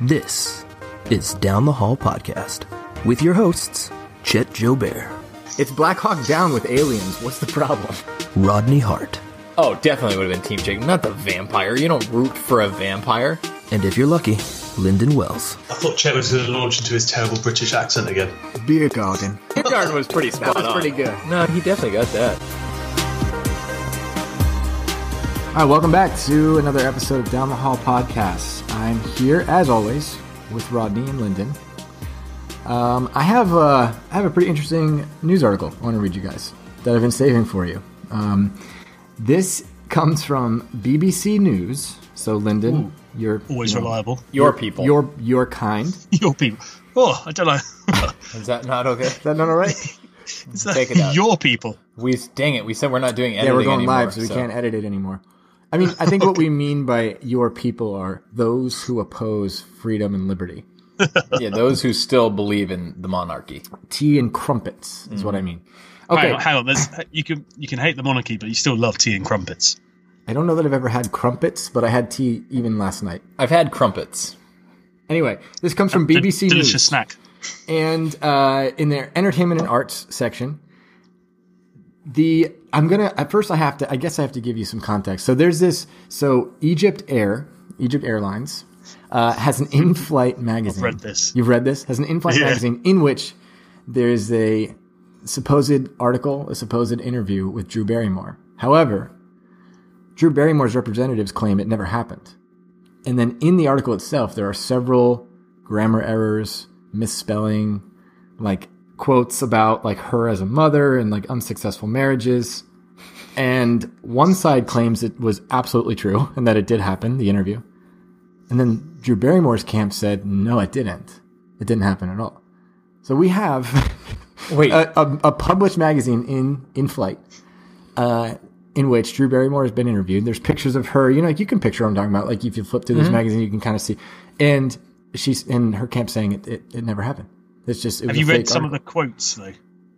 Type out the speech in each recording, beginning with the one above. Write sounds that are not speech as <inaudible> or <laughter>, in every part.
This is Down the Hall Podcast with your hosts, Chet Joe Bear, It's Black Hawk Down with aliens. What's the problem? Rodney Hart, Oh, definitely would have been Team Jake, not the vampire. You don't root for a vampire. and if you're lucky, Lyndon Wells. I thought Chet was going to launch into his terrible British accent again. Beer garden. Beer Garden was pretty spot That was on. pretty good. No, he definitely got that. All right, welcome back to another episode of Down the Hall Podcast. I'm here, as always, with Rodney and Lyndon. Um, I have a, I have a pretty interesting news article I want to read you guys that I've been saving for you. Um, this comes from BBC News. So, Lyndon, you're Always you know, reliable. Your people. You're your kind. <laughs> Your people. Oh, I don't know. <laughs> Is that not okay? that not all right? <laughs> Is that Take it out. your people? We dang it. We said we're not doing editing yeah, we're going anymore, live, so we can't edit it anymore. I mean, I think what we mean by your people are those who oppose freedom and liberty. <laughs> Yeah, those who still believe in the monarchy. Tea and crumpets is what I mean. Okay, Hang on, hang on. There's, you can you can hate the monarchy, but you still love tea and crumpets. I don't know that I've ever had crumpets, but I had tea even last night. I've had crumpets. Anyway, this comes from Del- BBC delicious News, snack. and uh, in their entertainment and arts section, the I'm gonna at first I have to I guess I have to give you some context. So there's this so Egypt Air Egypt Airlines uh, has an in-flight magazine. I've read this. You've read this has an in-flight <laughs> Yeah. magazine in which there's a supposed article, a supposed interview with Drew Barrymore. However, Drew Barrymore's representatives claim it never happened. And then in the article itself, there are several grammar errors, misspelling, like quotes about like her as a mother and like unsuccessful marriages. And one side claims it was absolutely true and that it did happen, the interview. And then Drew Barrymore's camp said, no, it didn't. It didn't happen at all. So we have <laughs> Wait, a, a, a published magazine in in flight, uh, in which Drew Barrymore has been interviewed. There's pictures of her. You know, like you can picture what I'm talking about. Like if you flip through this magazine, you can kind of see. And she's in her camp saying it, it, it never happened. It's just. It Have you read some article. of the quotes though?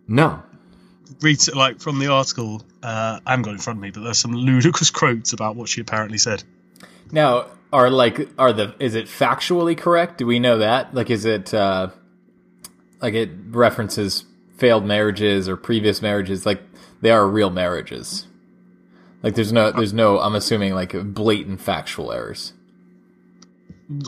No. Read it, like from the article. Uh, I haven't got it in front of me, but there's some ludicrous quotes about what she apparently said. now are like are the is it factually correct? Do we know that? Like, is it uh like it references failed marriages or previous marriages? Like they are real marriages. Like there's no there's no I'm assuming like blatant factual errors.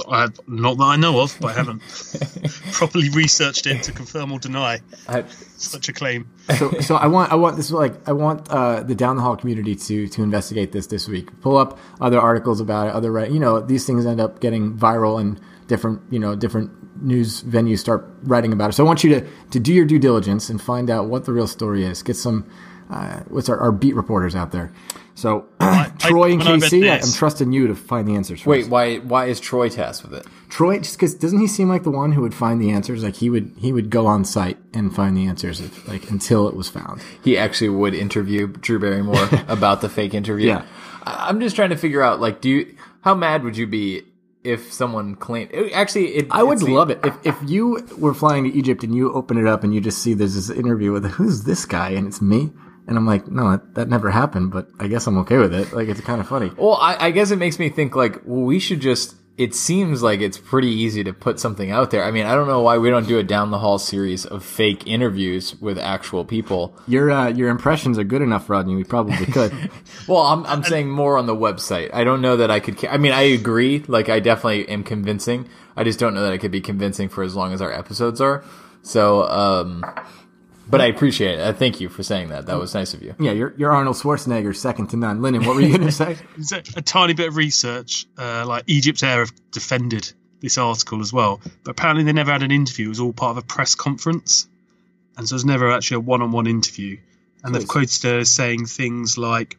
I, not that I know of, but I haven't <laughs> properly researched it to confirm or deny I, such a claim. So, so I want, I want this is like, I want uh, the down the hall community to to investigate this this week. Pull up other articles about it. Other, you know, these things end up getting viral and different, you know, different news venues start writing about it. So I want you to to do your due diligence and find out what the real story is. Get some, uh, what's our, our beat reporters out there. So <clears throat> Troy and when I read KC, I, this- I'm trusting you to find the answers. For wait, us. why why is Troy tasked with it? Troy, just because doesn't he seem like the one who would find the answers? Like he would, he would go on site and find the answers, if, like until it was found. he actually would interview Drew Barrymore <laughs> about the fake interview. Yeah. I- I'm just trying to figure out, like, do you, how mad would you be if someone claimed, actually, it, I would the- love it if, if you were flying to Egypt and you open it up and you just see there's this interview with who's this guy and it's me and I'm like no that, that never happened but I guess I'm okay with it like it's kind of funny Well, I, I guess it makes me think, like, well, we should just, it seems like it's pretty easy to put something out there. I mean, I don't know why we don't do a down the hall series of fake interviews with actual people. your uh, your impressions are good enough Rodney we probably <laughs> could Well, I'm, I'm saying more on the website. I don't know that I could. I mean, I agree. Like, I definitely am convincing. I just don't know that I could be convincing for as long as our episodes are. So, um, but I appreciate it. I thank you for saying that. That was nice of you. yeah you're, you're Arnold Schwarzenegger second to none Lyndon what were you gonna say <laughs> a, a tiny bit of research, uh, like Egypt Air have defended this article as well, but apparently they never had an interview. It was all part of a press conference, and so it was never actually a one-on-one interview. And they've quoted her as saying things like,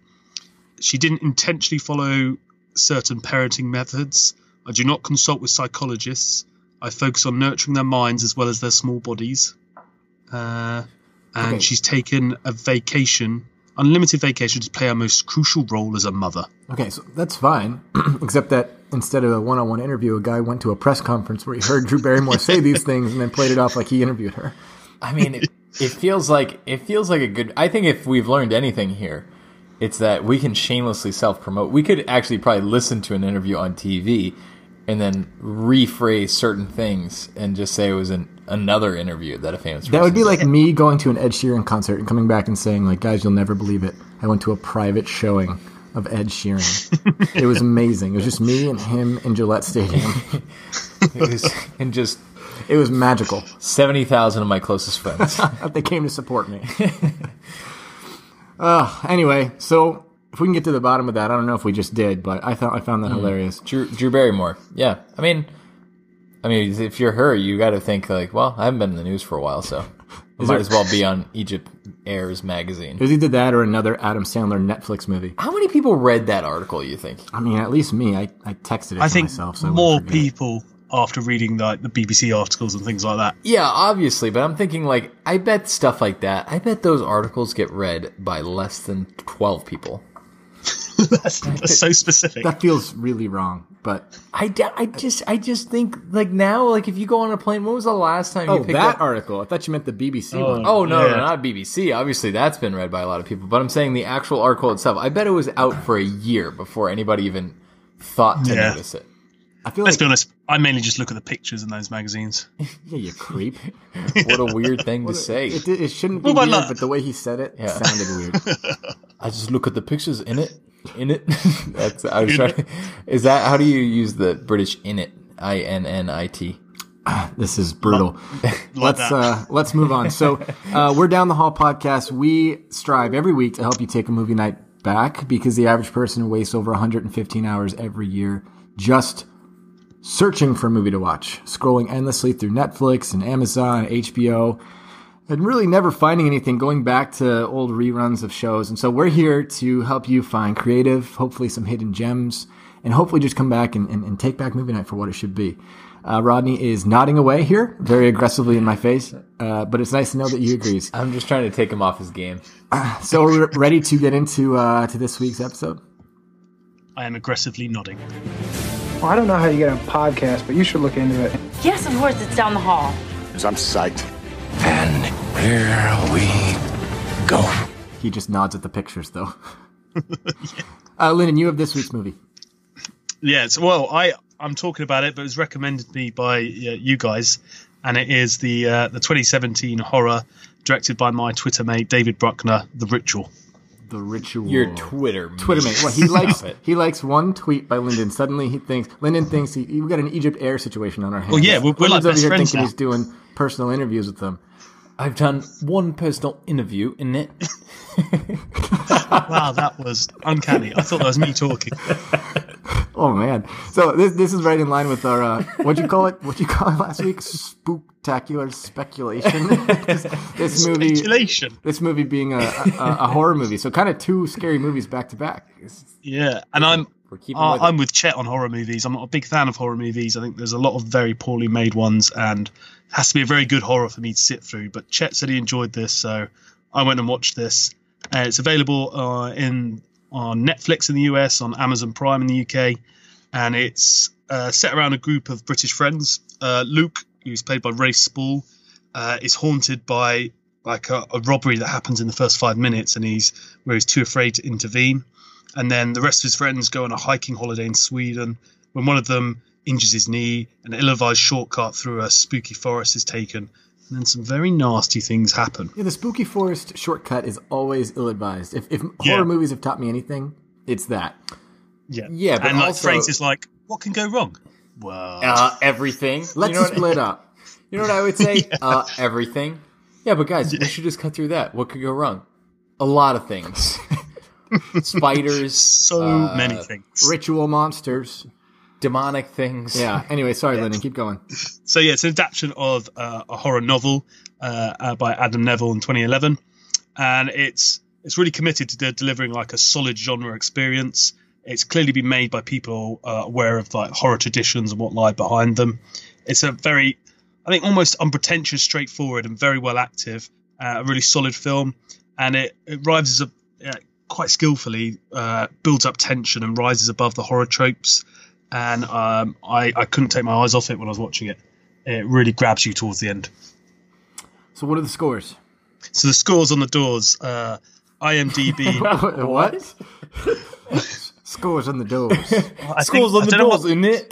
"She didn't intentionally follow certain parenting methods. I do not consult with psychologists. I focus on nurturing their minds as well as their small bodies." Uh, and Okay. she's taken a vacation, unlimited vacation, to play her most crucial role as a mother. okay so that's fine <clears throat> except that instead of a one-on-one interview a guy went to a press conference where he heard Drew Barrymore say <laughs> these things and then played it off like he interviewed her I mean, it, it feels like it feels like a good. I think if we've learned anything here, it's that we can shamelessly self promote. We could actually probably listen to an interview on TV and then rephrase certain things and just say it was an, another interview that a famous That would be person like me going to an Ed Sheeran concert and coming back and saying, like, guys, you'll never believe it. I went to a private showing of Ed Sheeran. it was amazing. It was just me and him in Gillette Stadium. <laughs> It was, and just It was magical. 70,000 of my closest friends. <laughs> They came to support me. uh, anyway, so if we can get to the bottom of that, I don't know if we just did, but I thought I found that hilarious. Drew, Drew Barrymore. Yeah. I mean, I mean, if you're her, you got to think like, well, I haven't been in the news for a while, so <laughs> I might there- as well be on Egypt Airs magazine. It was either that or another Adam Sandler Netflix movie. How many people read that article? You think? I mean, at least me. I, I texted it I to think myself. So more wouldn't people after reading like the BBC articles and things like that. Yeah, obviously, but I'm thinking like, I bet stuff like that. I bet those articles get read by less than twelve people. <laughs> that's, that's so specific. That feels really wrong, but I, d- I just I just think like now like if you go on a plane, when was the last time you oh, picked that up? article. I thought you meant the BBC Oh. one. Oh no, Yeah. no, not BBC. Obviously, that's been read by a lot of people. But I'm saying the actual article itself. I bet it was out for a year before anybody even thought to Yeah. notice it. I feel Let's like be honest. I mainly just look at the pictures in those magazines. <laughs> yeah, you creep. <laughs> What a weird thing to say. It, it shouldn't be What about weird, that? but the way he said it Yeah. sounded weird. I just look at the pictures in it, in it. <laughs> That's I was trying. Is that how do you use the British in it? I N N I T. This is brutal. let's uh, let's move on. So uh, we're down the hall podcast. We strive every week to help you take a movie night back because the average person wastes over 115 hours every year just searching for a movie to watch, scrolling endlessly through Netflix and Amazon, HBO, and really never finding anything, going back to old reruns of shows. And so we're here to help you find creative, hopefully some hidden gems, and hopefully just come back and, and, and take back movie night for what it should be. Uh, Rodney is nodding away here very aggressively in my face, uh, but it's nice to know that he agrees. I'm just trying to take him off his game. <clears throat> So we're ready to get into uh, to this week's episode. I am aggressively nodding. Well, I don't know how you get a podcast, but you should look into it. Yes, of course, it's down the hall. Because I'm psyched. And here we go. He just nods at the pictures, though. <laughs> uh, Lyndon, you have this week's movie. Yes, well, I I'm talking about it, but it was recommended to me by uh, you guys, and it is the uh, the 2017 horror directed by my Twitter mate David Bruckner, The Ritual. The Ritual. Your Twitter, Twitter mate. Well, he likes it. he likes one tweet by Lyndon. Suddenly he thinks Lyndon thinks he, we've got an Egypt Air situation on our hands. Well, yeah, we're- we're like Lyndon's over best here friends thinking now. he's doing personal interviews with them. I've done one personal interview in it. Wow, that was uncanny. I thought that was me talking. <laughs> Oh man! So this this is right in line with our uh, what'd you call it? What'd you call it last week? Spooktacular speculation. <laughs> this, this movie, Speculation. this movie being a, a, a horror movie, so kind of two scary movies back to back. Yeah, and I'm We're keeping uh, with. I'm with Chet on horror movies. I'm not a big fan of horror movies. I think there's a lot of very poorly made ones, and has to be a very good horror for me to sit through. But Chet said he enjoyed this, so I went and watched this. Uh, it's available uh, in on Netflix in the US, on Amazon Prime in the UK, and it's uh, set around a group of British friends. Uh, Luke, who's played by Rafe Spall, uh, is haunted by like a, a robbery that happens in the first five minutes, and he's where he's too afraid to intervene and then the rest of his friends go on a hiking holiday in Sweden. When one of them injures his knee, an ill-advised shortcut through a spooky forest is taken, and then some very nasty things happen. Yeah, the spooky forest shortcut is always ill-advised. If, if Yeah. horror movies have taught me anything, it's that. Yeah, Yeah, but and like also- phrases like "What can go wrong?" Well, uh, everything. Let's you know what, split up. You know what I would say? <laughs> uh, everything. Yeah, but guys, we should just cut through that. What could go wrong? A lot of things. <laughs> Spiders, so uh, many things. Ritual monsters. Demonic things. Yeah. Anyway, sorry, Lyndon. Keep going. So yeah, it's an adaptation of uh, a horror novel uh, uh, by Adam Nevill in 2011, and it's it's really committed to de- delivering like a solid genre experience. It's clearly been made by people uh, aware of like horror traditions and what lie behind them. It's a very, I think, almost unpretentious, straightforward, and very well active. Uh, a really solid film, and it it rises a, uh, quite skillfully uh, builds up tension and rises above the horror tropes. And um, I I couldn't take my eyes off it when I was watching it it really grabs you towards the end. So, what are the scores? So the scores on the doors, uh, IMDb. <laughs> what? <laughs> Scores on the doors. <laughs> I Schools think- on I the doors, what- isn't it?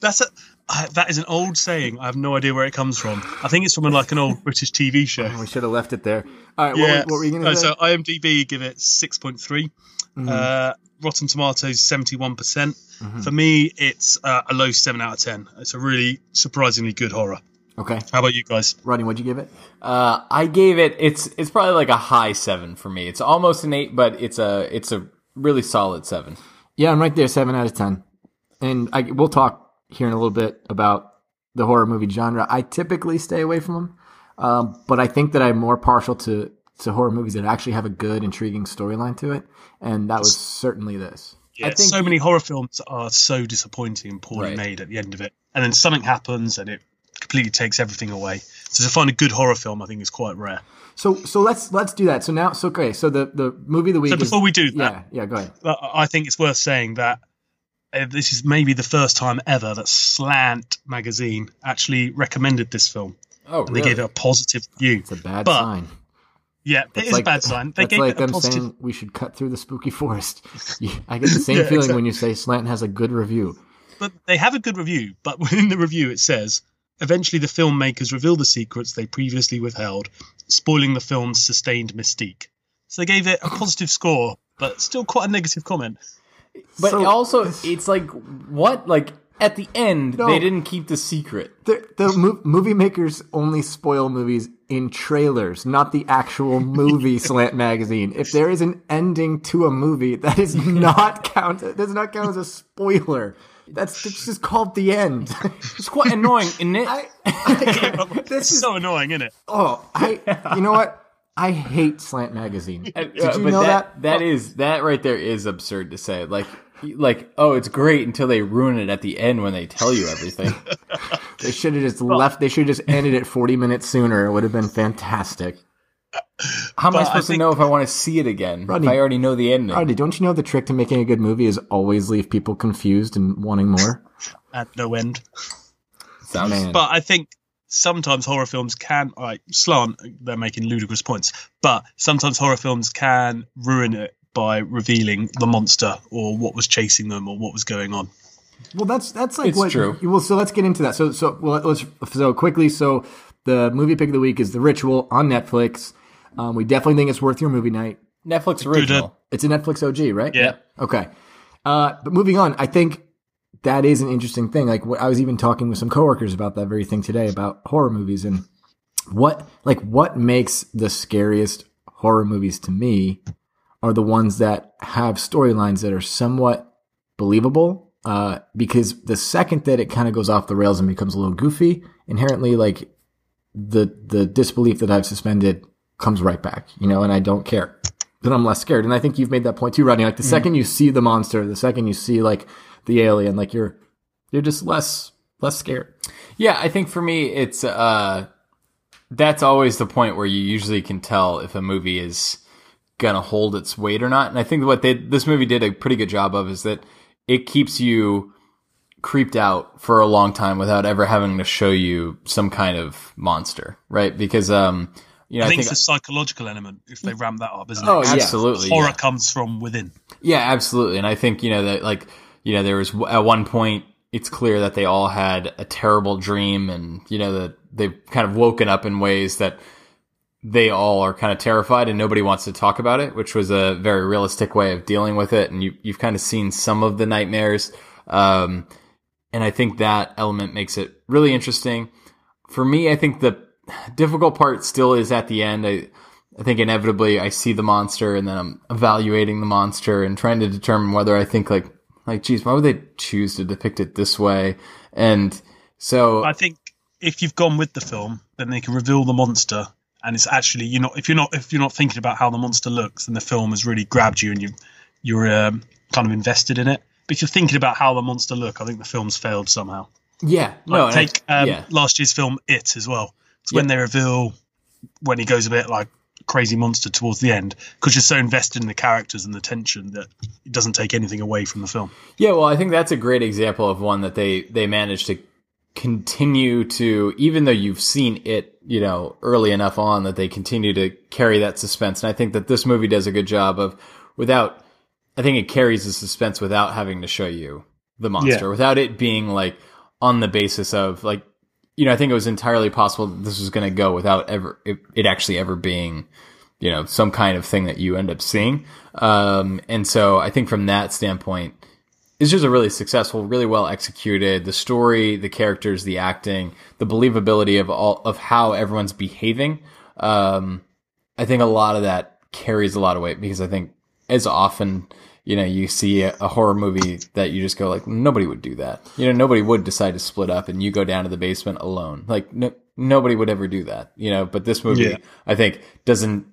That's a I, that is an old saying. I have no idea where it comes from. I think it's from like an old British TV show. we should have left it there. All right, yeah. what, what were you going to say? so IMDb give it six point three. Uh, Rotten Tomatoes seventy one percent. For me, it's uh, a low seven out of ten. It's a really surprisingly good horror. okay, How about you guys? Rodney, what'd you give it? Uh, I gave it. It's it's probably like a high seven for me. It's almost an eight, but it's a it's a really solid seven. Yeah, I'm right there, seven out of ten. And I, we'll talk here in a little bit about the horror movie genre. I typically stay away from them, um, but I think that I'm more partial to to horror movies that actually have a good, intriguing storyline to it, and that was certainly this. Yeah, think so many horror films are so disappointing and poorly Right. made at the end of it, and then something happens and it completely takes everything away. So to find a good horror film, I think is quite rare. So so let's let's do that. So now, so okay, so the the movie of the week. So is- before we do that, yeah, yeah, go ahead. I think it's worth saying that uh, this is maybe the first time ever that Slant magazine actually recommended this film. Oh, And they gave it a positive review. It's a bad But- sign. Yeah, it is a bad sign. They that's gave like a them positive. saying we should cut through the spooky forest. <laughs> I get the <laughs> same Yeah, feeling exactly. when you say Slant has a good review. But they have a good review. But <laughs> within the review, it says eventually the filmmakers reveal the secrets they previously withheld, spoiling the film's sustained mystique. So they gave it a positive score, but still quite a negative comment. But So- also, it's like what? Like at the end, No. they didn't keep the secret. The, the mo- movie makers only spoil movies in trailers, not the actual movie. <laughs> Slant magazine. If there is an ending to a movie, that is not count. Does not count as a spoiler. That's it's just called the end. It's quite annoying, isn't it? I, <laughs> I, this is so annoying, isn't it? oh I. You know what? I hate Slant magazine. Did Uh, you but know that? That is that right there is absurd to say. Like, like oh, it's great until they ruin it at the end when they tell you everything. <laughs> They should have just left. They should have just ended it forty minutes sooner. It would have been fantastic. How am I But I supposed think- to know if I want to see it again? Rodney- if I already know the ending. Rodney, don't you know the trick to making a good movie is always leave people confused and wanting more? At no end. Sounds Man. But I think sometimes horror films can, like slant, they're making ludicrous points, but sometimes horror films can ruin it by revealing the monster or what was chasing them or what was going on. Well, that's that's like It's what. true. Well, so let's get into that. So so well, let's so quickly. So the movie pick of the week is The Ritual on Netflix. Um, we definitely think it's worth your movie night. Netflix original. It's a Netflix OG, right? Yeah. Okay. Uh, but moving on, I think that is an interesting thing. Like what, I was even talking with some coworkers about that very thing today about horror movies and what like what makes the scariest horror movies to me are the ones that have storylines that are somewhat believable. Uh, because the second that it kind of goes off the rails and becomes a little goofy, inherently like the the disbelief that I've suspended comes right back, you know, and I don't care. Then I'm less scared. And I think you've made that point too, Rodney. Like the second you see the monster, the second you see like the alien, like you're you're just less less scared. Yeah, I think for me, it's uh, that's always the point where you usually can tell if a movie is gonna hold its weight or not. And I think what they this movie did a pretty good job of is that it keeps you creeped out for a long time without ever having to show you some kind of monster, right? Because um, you know, I I think, think, it's a psychological element if they ramp that up, isn't Oh, it? yeah. absolutely Horror yeah. comes from within. Yeah, absolutely. And I think, you know, that like, you know, there was at one point, it's clear that they all had a terrible dream and, you know, that they've kind of woken up in ways that they all are kind of terrified and nobody wants to talk about it, which was a very realistic way of dealing with it. And you, you've kind of seen some of the nightmares. Um, and I think that element makes it really interesting. For me, I think the difficult part still is at the end. I, I think inevitably I see the monster and then I'm evaluating the monster and trying to determine whether I think like, like, geez, why would they choose to depict it this way? And so, I think if you've gone with the film, then they can reveal the monster, and it's actually you're not if you're not if you're not thinking about how the monster looks, then the film has really grabbed you and you you're um, kind of invested in it. But if you're thinking about how the monster look, I think the film's failed somehow. yeah, no, Like, I- take um, yeah. last year's film It as well. It's when they reveal when he goes a bit like crazy monster towards the end because you're so invested in the characters and the tension that it doesn't take anything away from the film. Yeah, well, I think that's a great example of one that they they managed to continue to even though you've seen it, you know, early enough on that they continue to carry that suspense. And I think that this movie does a good job of without I think it carries the suspense without having to show you the monster, Yeah. without it being like on the basis of like, you know, I think it was entirely possible that this was going to go without ever it, it actually ever being, you know, some kind of thing that you end up seeing. Um, and so I think from that standpoint, it's just a really successful, really well executed. The story, the characters, the acting, the believability of all of how everyone's behaving. Um, I think a lot of that carries a lot of weight because I think as often, you know, you see a, a horror movie that you just go like, nobody would do that. You know, nobody would decide to split up and you go down to the basement alone. Like, no, nobody would ever do that. You know, but this movie, Yeah. I think, doesn't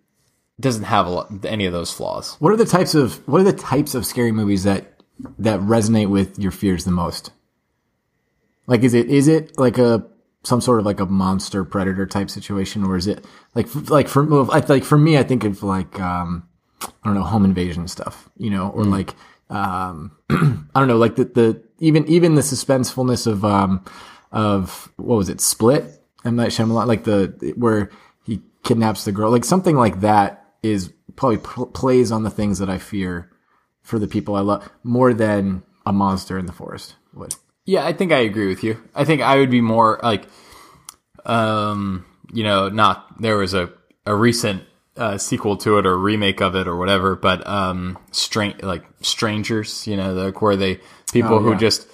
doesn't have a lot, any of those flaws. What are the types of what are the types of scary movies that that resonate with your fears the most? Like, is it is it like a some sort of like a monster predator type situation, or is it like like for like for me, I think of like um I don't know home invasion stuff, you know, or like um <clears throat> I don't know like the the even even the suspensefulness of um of what was it Split? M. Night Shyamalan like the where he kidnaps the girl like something like that is probably pl- plays on the things that I fear for the people I love more than a monster in the forest would. Yeah, I think I agree with you. I think I would be more like, um, you know, not there was a a recent uh, sequel to it or remake of it or whatever, but um, strange like strangers, you know, like where they people Oh, who just,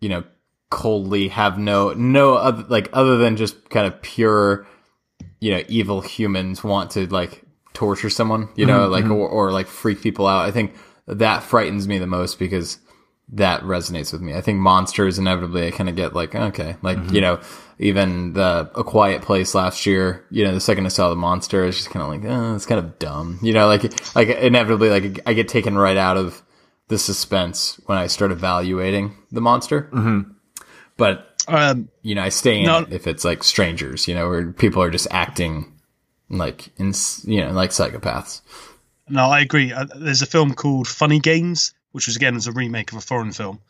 you know, coldly have no no other like other than just kind of pure, you know, evil humans want to like torture someone, you know, like or, or like freak people out. I think that frightens me the most because that resonates with me. I think monsters inevitably I kind of get like, okay, like, you know, even the A Quiet Place last year, you know, the second I saw the monster, it's just kind of like, oh, it's kind of dumb, you know, like, like inevitably, like I get taken right out of the suspense when I start evaluating the monster. Mm-hmm. But, Um, you know, I stay in No. it if it's like strangers, you know, where people are just acting like, in, you know, like psychopaths. No, I agree. Uh, there's a film called Funny Games, which was again was a remake of a foreign film,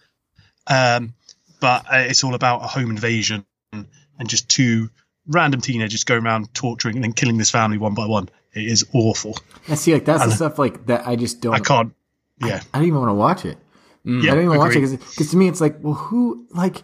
um, but uh, it's all about a home invasion and just two random teenagers going around torturing and then killing this family one by one. It is awful. And see, like that's the stuff like that I just don't. I can't. Yeah, I don't even want to watch it. yeah. I don't even watch it because to me it's like, well, who like,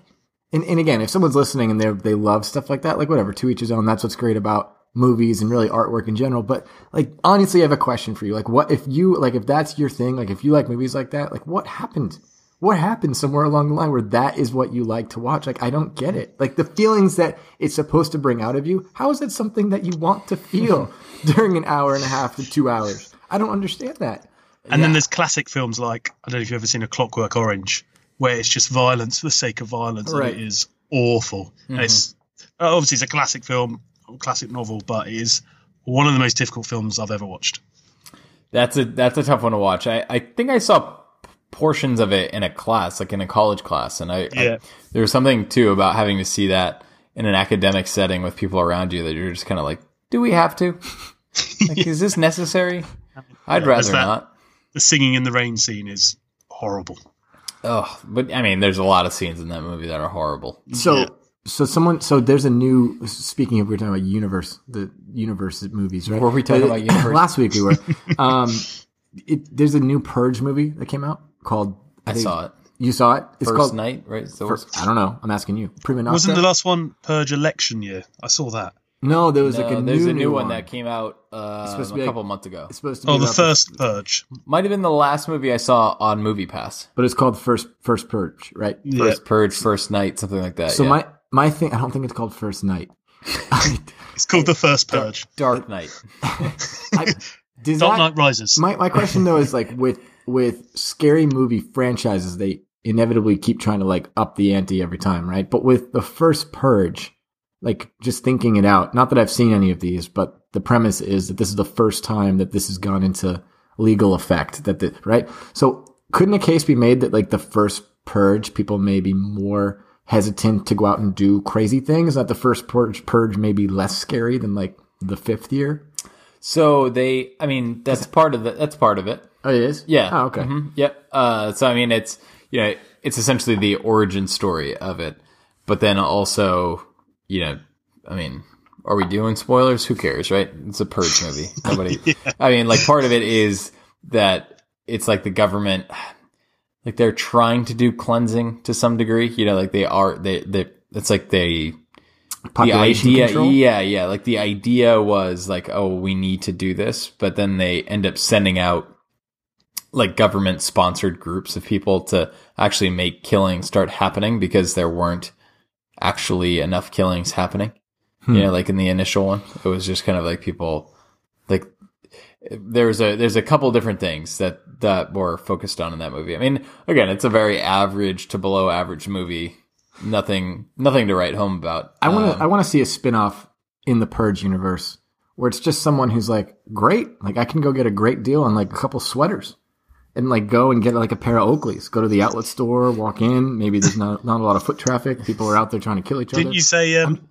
and, and again, if someone's listening and they they love stuff like that, like whatever, to each his own. That's what's great about movies and really artwork in general. But like, honestly, I have a question for you. Like, what if you like if that's your thing? Like, if you like movies like that, like what happened? What happened somewhere along the line where that is what you like to watch? Like, I don't get it. Like the feelings that it's supposed to bring out of you. How is that something that you want to feel <laughs> during an hour and a half to two hours? I don't understand that. And then there's classic films like I don't know if you've ever seen A Clockwork Orange, where it's just violence for the sake of violence, Right. and it is awful. And mm-hmm. It's obviously it's a classic film, classic novel, but it is one of the most difficult films I've ever watched. That's a that's a tough one to watch. I, I think I saw portions of it in a class, like in a college class, and I, I there was something too about having to see that in an academic setting with people around you that you're just kind of like, do we have to? <laughs> Like, is this necessary? I'd there's rather that. not. The singing in the rain scene is horrible. Oh, but I mean, there's a lot of scenes in that movie that are horrible. So, Yeah. So someone, so there's a new. Speaking of, we we're talking about universe, the universe movies, right? Were we talking Uh, about universe? <laughs> Last week we were. <laughs> um, it, there's a new Purge movie that came out called. I think- saw it. You saw it? It's First called. night, right? So First, I don't know. I'm asking you. Prima Nocta? Wasn't the last one Purge election year? I saw that. No, there was no, like a there's new, a new, one, one that came out uh, supposed to a be like- couple months ago. It's supposed to be Oh, the about first Purge. Might have been the last movie I saw on Movie Pass. but it's called First First Purge, right? Yeah. First Purge, First Night, something like that. So yeah. my my thing, I don't think it's called First Night. <laughs> It's called the first Purge. Dark Night. <laughs> I, does Dark that- Knight Rises. My my question though is like with with scary movie franchises, they inevitably keep trying to like up the ante every time, right? But with the first Purge, like just thinking it out, not that I've seen any of these, but the premise is that this is the first time that this has gone into legal effect. That the right. So couldn't a case be made that like the first Purge, people may be more hesitant to go out and do crazy things? That the first Purge Purge may be less scary than like the fifth year. So they, I mean, that's part of the, that's part of it. Oh, it is. Yeah. Oh, okay. Mhm. Yep. Uh, so I mean, it's you know, it's essentially the origin story of it, but then also, you know, I mean, are we doing spoilers? Who cares, right? It's a purge movie. <laughs> Nobody. I mean, like part of it is that it's like the government, like they're trying to do cleansing to some degree. You know, like they are they they. It's like they Population the idea, control. yeah, yeah. Like the idea was like, oh, we need to do this, but then they end up sending out like government sponsored groups of people to actually make killings start happening because there weren't actually enough killings happening. Hmm. You know, like in the initial one, it was just kind of like people like there's a there's a couple different things that that were focused on in that movie. I mean, again, it's a very average to below average movie. Nothing nothing to write home about. I want to Um, I want to see a spin-off in the Purge universe where it's just someone who's like, "Great, like I can go get a great deal on like a couple sweaters." And like go and get like a pair of Oakleys. Go to the outlet store, walk in. Maybe there's not not a lot of foot traffic. People are out there trying to kill each other. Didn't you say? Um,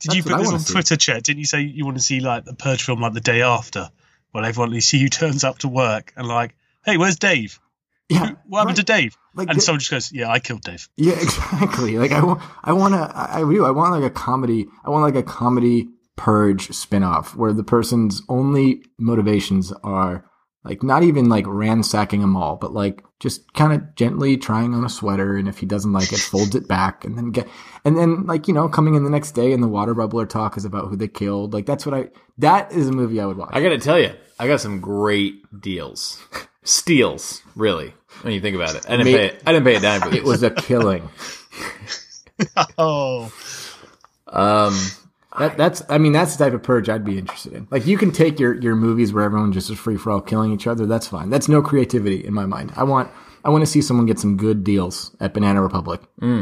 did you put this wanna on see. Twitter, Chet? Didn't you say you want to see like the Purge film like the day after, Well, everyone you see you turns up to work and like, hey, where's Dave? yeah, What happened to. Dave? Like and the- someone just goes, yeah, I killed Dave. Yeah, <laughs> exactly. Like I want, I want to, I I do. I want like a comedy. I want like a comedy purge spinoff where the person's only motivations are like not even like ransacking a mall, but like just kind of gently trying on a sweater, and if he doesn't like it, folds it back, and then get, and then like you know coming in the next day, and the water bubbler talk is about who they killed. Like that's what I. That is a movie I would watch. I got to tell you, I got some great deals, steals, really. When you think about it, I didn't Mate, pay. I didn't pay a dime for <laughs> it was a killing. <laughs> Oh, Um, That, that's, I mean, that's the type of purge I'd be interested in. Like, you can take your, your movies where everyone just is free for all killing each other. That's fine. That's no creativity in my mind. I want, I want to see someone get some good deals at Banana Republic.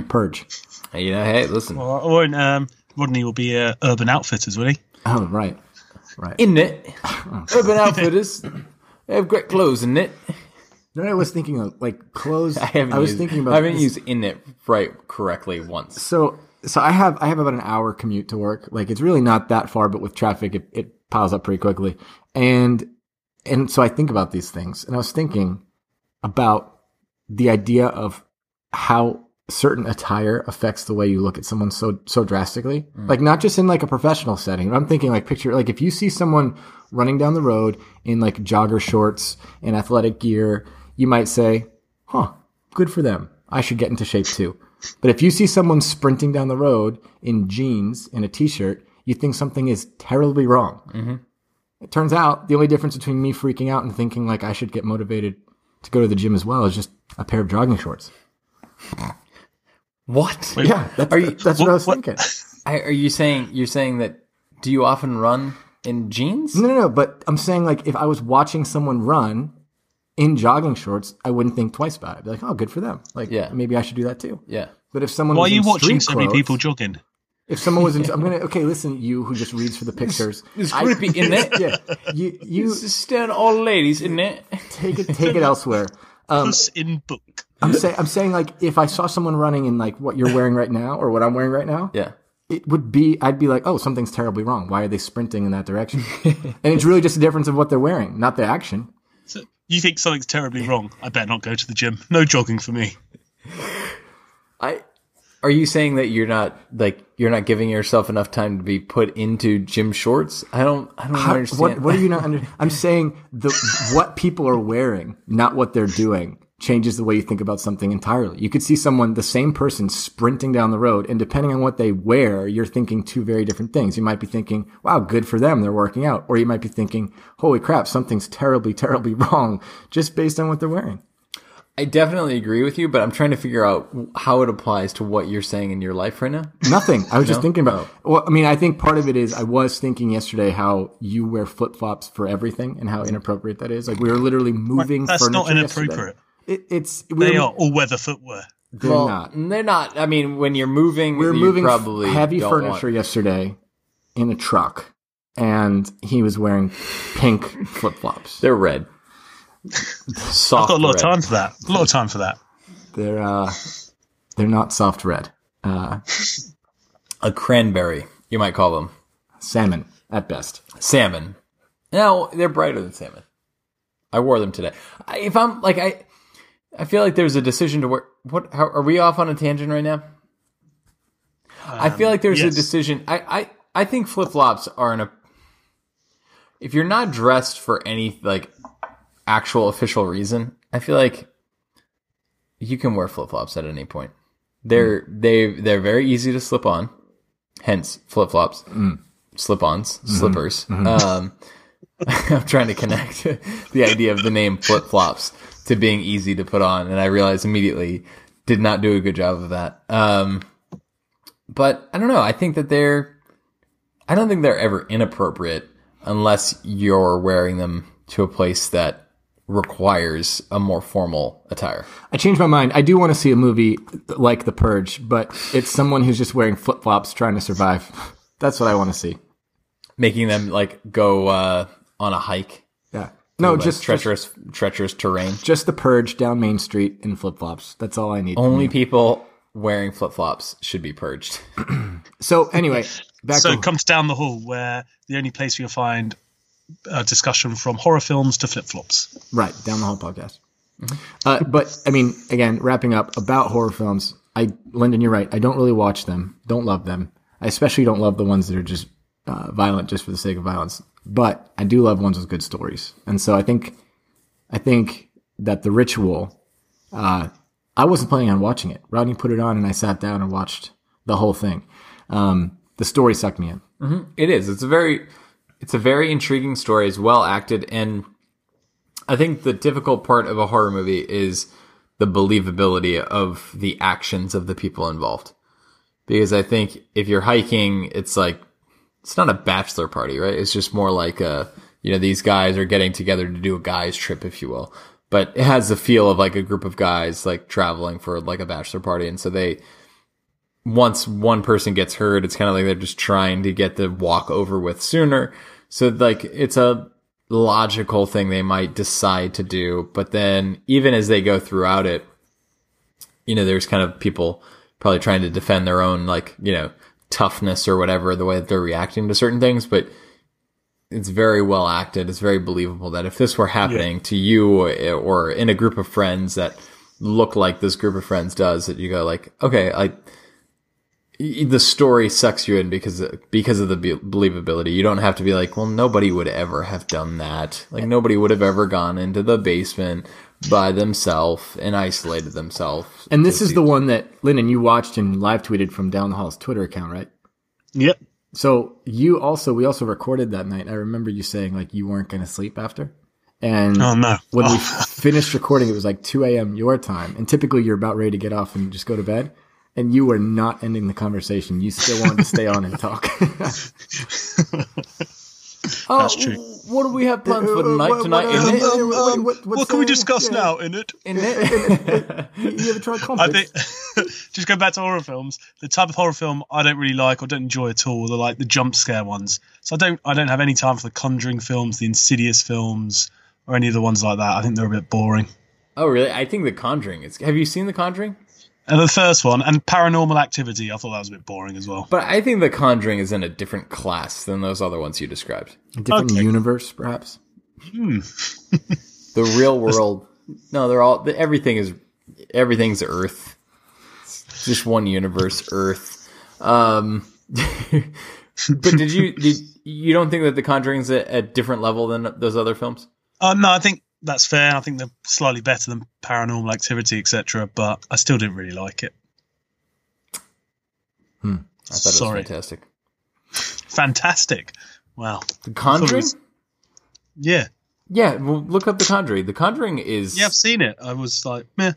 Purge. you know, hey, listen, well, or in, um, Rodney will be uh, Urban Outfitters, will he? Oh, right. Right. in it, <laughs> Urban Outfitters, they have great clothes in it. What I was thinking of? Like, clothes. <laughs> I haven't. I was used, thinking about I haven't this- used in it right correctly once. So, so I have, I have about an hour commute to work. Like, it's really not that far, but with traffic, it, it piles up pretty quickly. And, and so I think about these things and I was thinking about the idea of how certain attire affects the way you look at someone so, so drastically. Like, not just in like a professional setting. I'm thinking like picture, like if you see someone running down the road in like jogger shorts and athletic gear, you might say, huh, good for them. I should get into shape too. But if you see someone sprinting down the road in jeans and a t-shirt, you think something is terribly wrong. Mm-hmm. It turns out the only difference between me freaking out and thinking like I should get motivated to go to the gym as well is just a pair of jogging shorts. What? Yeah, that's, Are you- that's what, I was what- thinking. <laughs> I, are you saying you're saying that? Do you often run in jeans? No, no, no. But I'm saying like if I was watching someone run in jogging shorts, I wouldn't think twice about it. I'd be like, oh, good for them. Like, Yeah. maybe I should do that too. Yeah. But if someone Why are was you in watching street so many people jogging? If someone was in, <laughs> I'm gonna okay. Listen, you who just reads for the pictures. It's I- creepy, <laughs> isn't it? yeah, you you It's just an ladies, isn't it? take it take it elsewhere. Um, Puss in book. I'm saying I'm saying like if I saw someone running in like what you're wearing right now or what I'm wearing right now, Yeah. it would be I'd be like, oh, something's terribly wrong. Why are they sprinting in that direction? <laughs> and it's really just a difference of what they're wearing, not the action. So you think something's terribly wrong? I better not go to the gym. No jogging for me. I. Are you saying that you're not like you're not giving yourself enough time to be put into gym shorts? I don't. I don't How- understand. what what are you not <laughs> under? I'm saying the what people are wearing, not what they're doing, changes the way you think about something entirely. You could see someone, the same person, sprinting down the road, and depending on what they wear, you're thinking two very different things. You might be thinking, "Wow, good for them, they're working out," or you might be thinking, "Holy crap, something's terribly, terribly <laughs> wrong," just based on what they're wearing. I definitely agree with you, but I'm trying to figure out how it applies to what you're saying in your life right now. Nothing. I was <laughs> just thinking about. Oh. Well, I mean, I think part of it is I was thinking yesterday how you wear flip flops for everything and how inappropriate that is. Like we were literally moving. That's not inappropriate. yesterday. Inappropriate. It, it's They were- are all weather footwear. They're well, not. they're not. I mean, when you're moving, We were you moving probably heavy furniture want- yesterday in a truck, and he was wearing pink flip flops. They're red. Soft. I've got a lot red. of time for that. A lot of time for that. They're uh, they're not soft red. Uh, A cranberry, you might call them salmon at best. salmon. No, they're brighter than salmon. I wore them today. I, if I'm like I, I feel like there's a decision to wear. What how, are we off on a tangent right now? I um, feel like there's yes. a decision. I I I think flip flops are in a. If you're not dressed for any like actual official reason, I feel like you can wear flip flops at any point. They're hmm. they they're very easy to slip on, hence flip flops, hmm. slip ons, mm-hmm. slippers. Mm-hmm. Um, <laughs> I'm trying to connect <laughs> the idea of the name flip flops to being easy to put on, and I realized immediately did not do a good job of that. Um, but I don't know. I think that they're I don't think they're ever inappropriate unless you're wearing them to a place that requires a more formal attire. I changed my mind. I do want to see a movie like The Purge, but it's someone who's just wearing flip flops trying to survive. <laughs> That's what I want to see. Making them like go uh, on a hike. Yeah. No, like, just treacherous treacherous terrain. Just, just The Purge down Main Street in flip flops. That's all I need. Only people wearing flip flops should be purged. <clears throat> so anyway, back so it comes down the hall where the only place you'll find a discussion from horror films to flip flops. Right, down the hall podcast. Uh, but I mean, again, wrapping up about horror films. I, Lyndon, you're right. I don't really watch them. Don't love them. I especially don't love the ones that are just uh, violent just for the sake of violence. But I do love ones with good stories. And so I think, I think that the ritual. Uh, I wasn't planning on watching it. Rodney put it on, and I sat down and watched the whole thing. Um, the story sucked me in. It is. It's a very it's a very intriguing story. It's well acted and I think the difficult part of a horror movie is the believability of the actions of the people involved. Because I think if you're hiking, it's like it's not a bachelor party, right? It's just more like a you know, these guys are getting together to do a guys trip, if you will. But it has the feel of like a group of guys like traveling for like a bachelor party. And so they once one person gets hurt, it's kind of like they're just trying to get the walk over with sooner. So like it's a logical thing they might decide to do. But then even as they go throughout it, you know, there's kind of people probably trying to defend their own like, you know, toughness or whatever, the way that they're reacting to certain things. But it's very well acted. It's very believable that if this were happening to you or, in a group of friends that look like this group of friends does, that you go like, okay, I, the story sucks you in because because of the be- believability. You don't have to be like, well, nobody would ever have done that. Like nobody would have ever gone into the basement by themselves and isolated themselves. And this is the one that Lyndon you watched and live tweeted from Down the Hall's Twitter account, right? Yep. So you also we also recorded that night. I remember you saying like you weren't going to sleep after. And Oh no. when we <laughs> Oh. finished recording, it was like 2 a.m. your time. And typically you're about ready to get off and just go to bed. And you were not ending the conversation. You still wanted to stay on and talk. <laughs> <laughs> Oh, That's true. What do we have planned for uh, uh, uh, tonight? What- Tonight, in it? um, what- what- what can we discuss yeah. now in it? In it? <laughs> you ever tried I think <laughs> just go back to horror films. The type of horror film I don't really like or don't enjoy at all. They're like the jump scare ones. So I don't I don't have any time for the Conjuring films, the Insidious films, or any of the ones like that. I think they're a bit boring. oh, really? I think The Conjuring is. Have you seen The Conjuring? And the first one and Paranormal Activity, I thought that was a bit boring as well. But I think The Conjuring is in a different class than those other ones you described. A different Okay. universe, perhaps. <laughs> The real world. No, they're all. Everything is. Everything's Earth. It's just one universe, Earth. Um, <laughs> but did you did you don't think that The Conjuring's a, a different level than those other films? Uh, no, I think that's fair. I think they're slightly better than Paranormal Activity, etc. But I still didn't really like it. Hmm. I thought Sorry. it was fantastic. Fantastic. Wow. The Conjuring. was- Yeah. Yeah, well, look up The Conjuring. The Conjuring is Yeah, I've seen it. I was like, meh.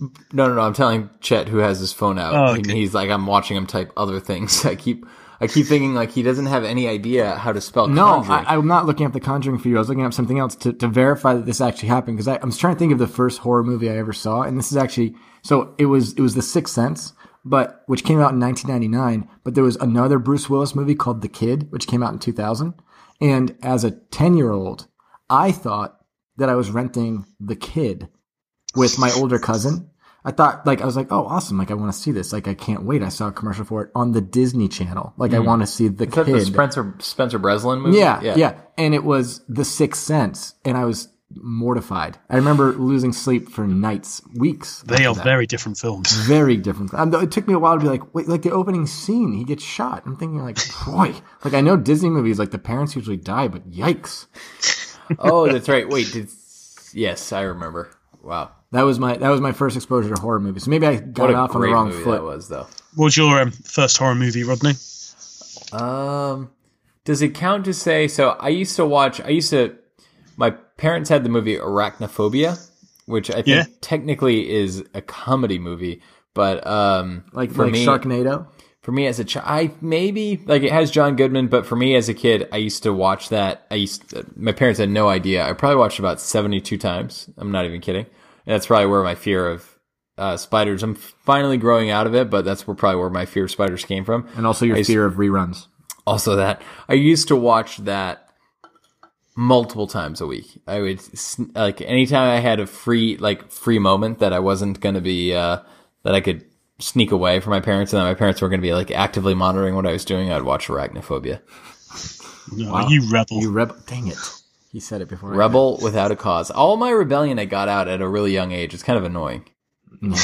No, no, no. I'm telling Chet who has his phone out, Oh, okay. he's like, I'm watching him type other things. <laughs> I keep, I keep thinking like he doesn't have any idea how to spell No, Conjuring. I, I'm not looking up The Conjuring for you. I was looking up something else to, to verify that this actually happened because I, I was trying to think of the first horror movie I ever saw, and this is actually so it was it was The Sixth Sense, but which came out in 1999. But there was another Bruce Willis movie called The Kid, which came out in 2000. And as a 10 year old, I thought that I was renting The Kid with my older cousin. I thought like I was like, oh, awesome! Like I want to see this. Like I can't wait. I saw a commercial for it on the Disney Channel. Like I want to see the Is that kid. the Spencer Spencer Breslin movie? Yeah, yeah, yeah, And it was The Sixth Sense, and I was mortified. I remember losing sleep for nights, weeks. They are that. very different films. <laughs> very different. Um, it took me a while to be like, wait, like the opening scene, he gets shot. I'm thinking like, boy, like I know Disney movies, like the parents usually die, but yikes. <laughs> Oh, that's right. Wait, did Yes, I remember. Wow. That was my that was my first exposure to horror movies. So maybe I got What a off on the wrong movie foot. that was, though. What was your um, first horror movie, Rodney? Um, does it count to say? So I used to watch. I used to. My parents had the movie Arachnophobia, which I think Yeah. technically is a comedy movie, but um, Like for like me, Sharknado. for me as a child, I maybe like it has John Goodman, but for me as a kid, I used to watch that. I used my parents had no idea. I probably watched about seventy two times. I'm not even kidding. And that's probably where my fear of uh, spiders. I'm finally growing out of it, but that's where probably where my fear of spiders came from. And also your I used- fear of reruns. also that I used to watch that multiple times a week. I would like anytime I had a free like free moment that I wasn't going to be uh that I could sneak away from my parents and that my parents were going to be like actively monitoring what I was doing, I'd watch Arachnophobia. No, you rebel. You rebel. Dang it. He said it before. Rebel <laughs> without a cause. All my rebellion I got out at a really young age. It's kind of annoying. did.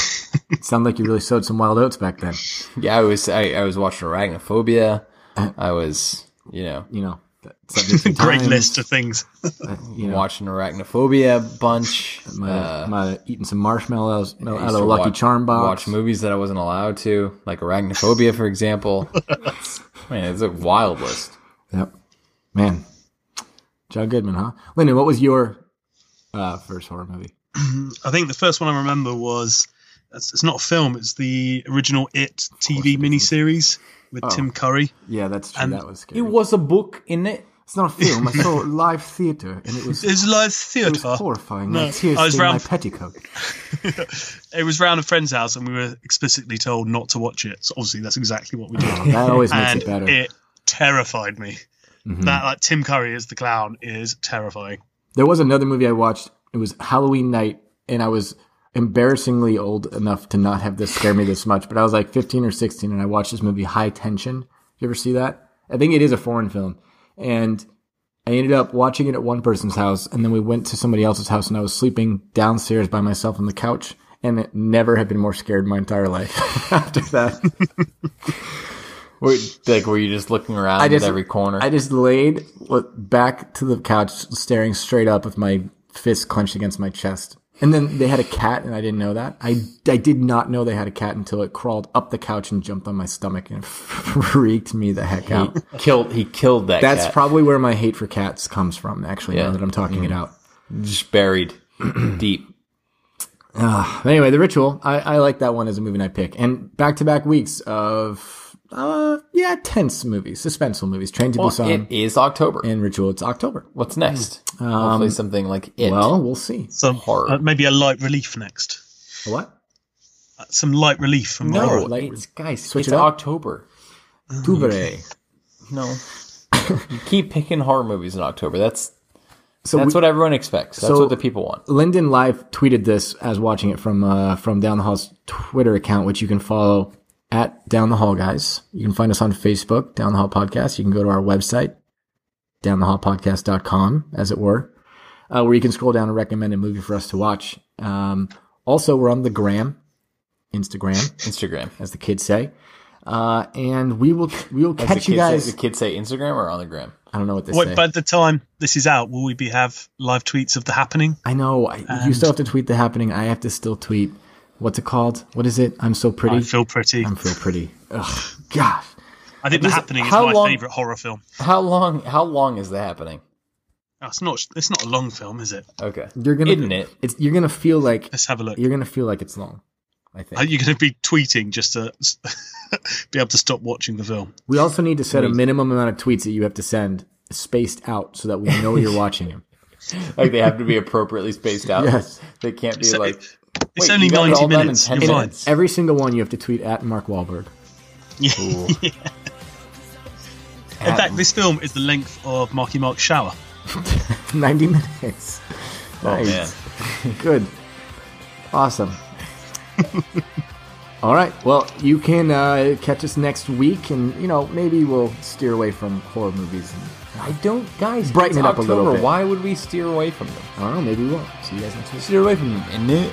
It sounded like you really sowed some wild oats back then. <laughs> Yeah, I was I, I was watching Arachnophobia. Uh, I was, you know, You know, that <laughs> 72 Great list of things. Uh, you know, watching Arachnophobia a bunch. might, Uh, have, might have eaten some marshmallows I out of a Lucky watch, Charm box. Watch movies that I wasn't allowed to, like Arachnophobia, for example. Man, it's a wild list. Yep. Man. John Goodman, huh? Lyndon, what was your uh, first horror movie? <clears throat> I think the first one I remember was it's, it's not a film. It's the original It TV miniseries with Oh. Tim Curry. Yeah, that's true. And that was scary. It was a book in it. it's not a film. I saw live theater, and it was <laughs> It's live was theatre. horrifying. No, my tears I was stained my petticoat. <laughs> It was round a friend's house, and we were explicitly told not to watch it. So obviously, that's exactly what we did. That always makes and it better. Mm-hmm. terrified me. Mm-hmm. That like Tim Curry as the clown is terrifying. There was another movie I watched. It was Halloween night, and I was embarrassingly old enough to not have this scare me this much. But I was like 15 or 16, and I watched this movie, High Tension. You ever see that? I think it is a foreign film, and I ended up watching it at one person's house, and then we went to somebody else's house, and I was sleeping downstairs by myself on the couch, and it never have been more scared in my entire life <laughs> after that. <laughs> Were, like, were you just looking around I just- at every corner? I just laid back to the couch, staring straight up with my fist clenched against my chest. And then they had a cat, and I didn't know that. I, I did not know they had a cat until it crawled up the couch and jumped on my stomach and <laughs> freaked me the heck out. he killed. He killed that. That's cat. probably where my hate for cats comes from. Actually, Yeah. now that I'm talking it mm-hmm. out. just buried <clears throat> deep. But anyway, the ritual. I, I like that one as a movie night pick, and back to back weeks of uh yeah tense movies, suspenseful movies. Train to Well, Busan it is October. In Ritual. It's October. What's next? Hopefully something like it. Well, we'll see. Some Horror. uh, maybe a light relief next. A What? Uh, Some light relief from no, horror. like- it's guys. Switch it's it up? October. Tubere. No, you keep picking horror movies in October. That's So that's we- what everyone expects. That's so- what the people want. Lyndon live tweeted this as watching it from uh, from Down the Hall's Twitter account, which you can follow at Down the Hall, guys. You can find us on Facebook, Down the Hall Podcast. You can go to our website, downthehallpodcast.com, as it were, uh, where you can scroll down and recommend a movie for us to watch. Um, also, we're on the gram, Instagram, Instagram. as the kids say. Uh, and we will we will catch you guys. Say, the kids say Instagram or on the gram. I don't know what they Wait, say. by the time this is out, will we be have live tweets of the happening? I know. I, you still have to tweet the happening. I have to still tweet. What's it called? What is it? I'm so pretty. I feel pretty. I'm feel pretty. Ugh, gosh. I think the Just- happening is how my long- favorite horror film. How long? How long is the happening? Oh, it's not. It's not a long film, is it? Okay, You're gonna. isn't it? It's you're gonna feel like Let's have a look. you're gonna feel like it's long. I think. Are you going to be tweeting just to <laughs> be able to stop watching the film? we also need to set a minimum amount of tweets that you have to send spaced out so that we know you're <laughs> watching them. Like they have to be appropriately spaced out. Yes. they can't be So- like. It's Wait, only you ninety all done in minutes. 10 You're fine. minutes. Every single one you have to tweet at Mark Wahlberg. <laughs> Yeah. In fact, this film is the length of Marky Mark's shower. <laughs> 90 minutes. Oh Nice. man, Good. Awesome. <laughs> All right. Well, you can uh, catch us next week, and you know maybe we'll steer away from horror movies. And, I don't, guys. Brighten it up a little bit. Why would we steer away from them? I don't know. Maybe we will. See you guys next week. Steer away from them, innit?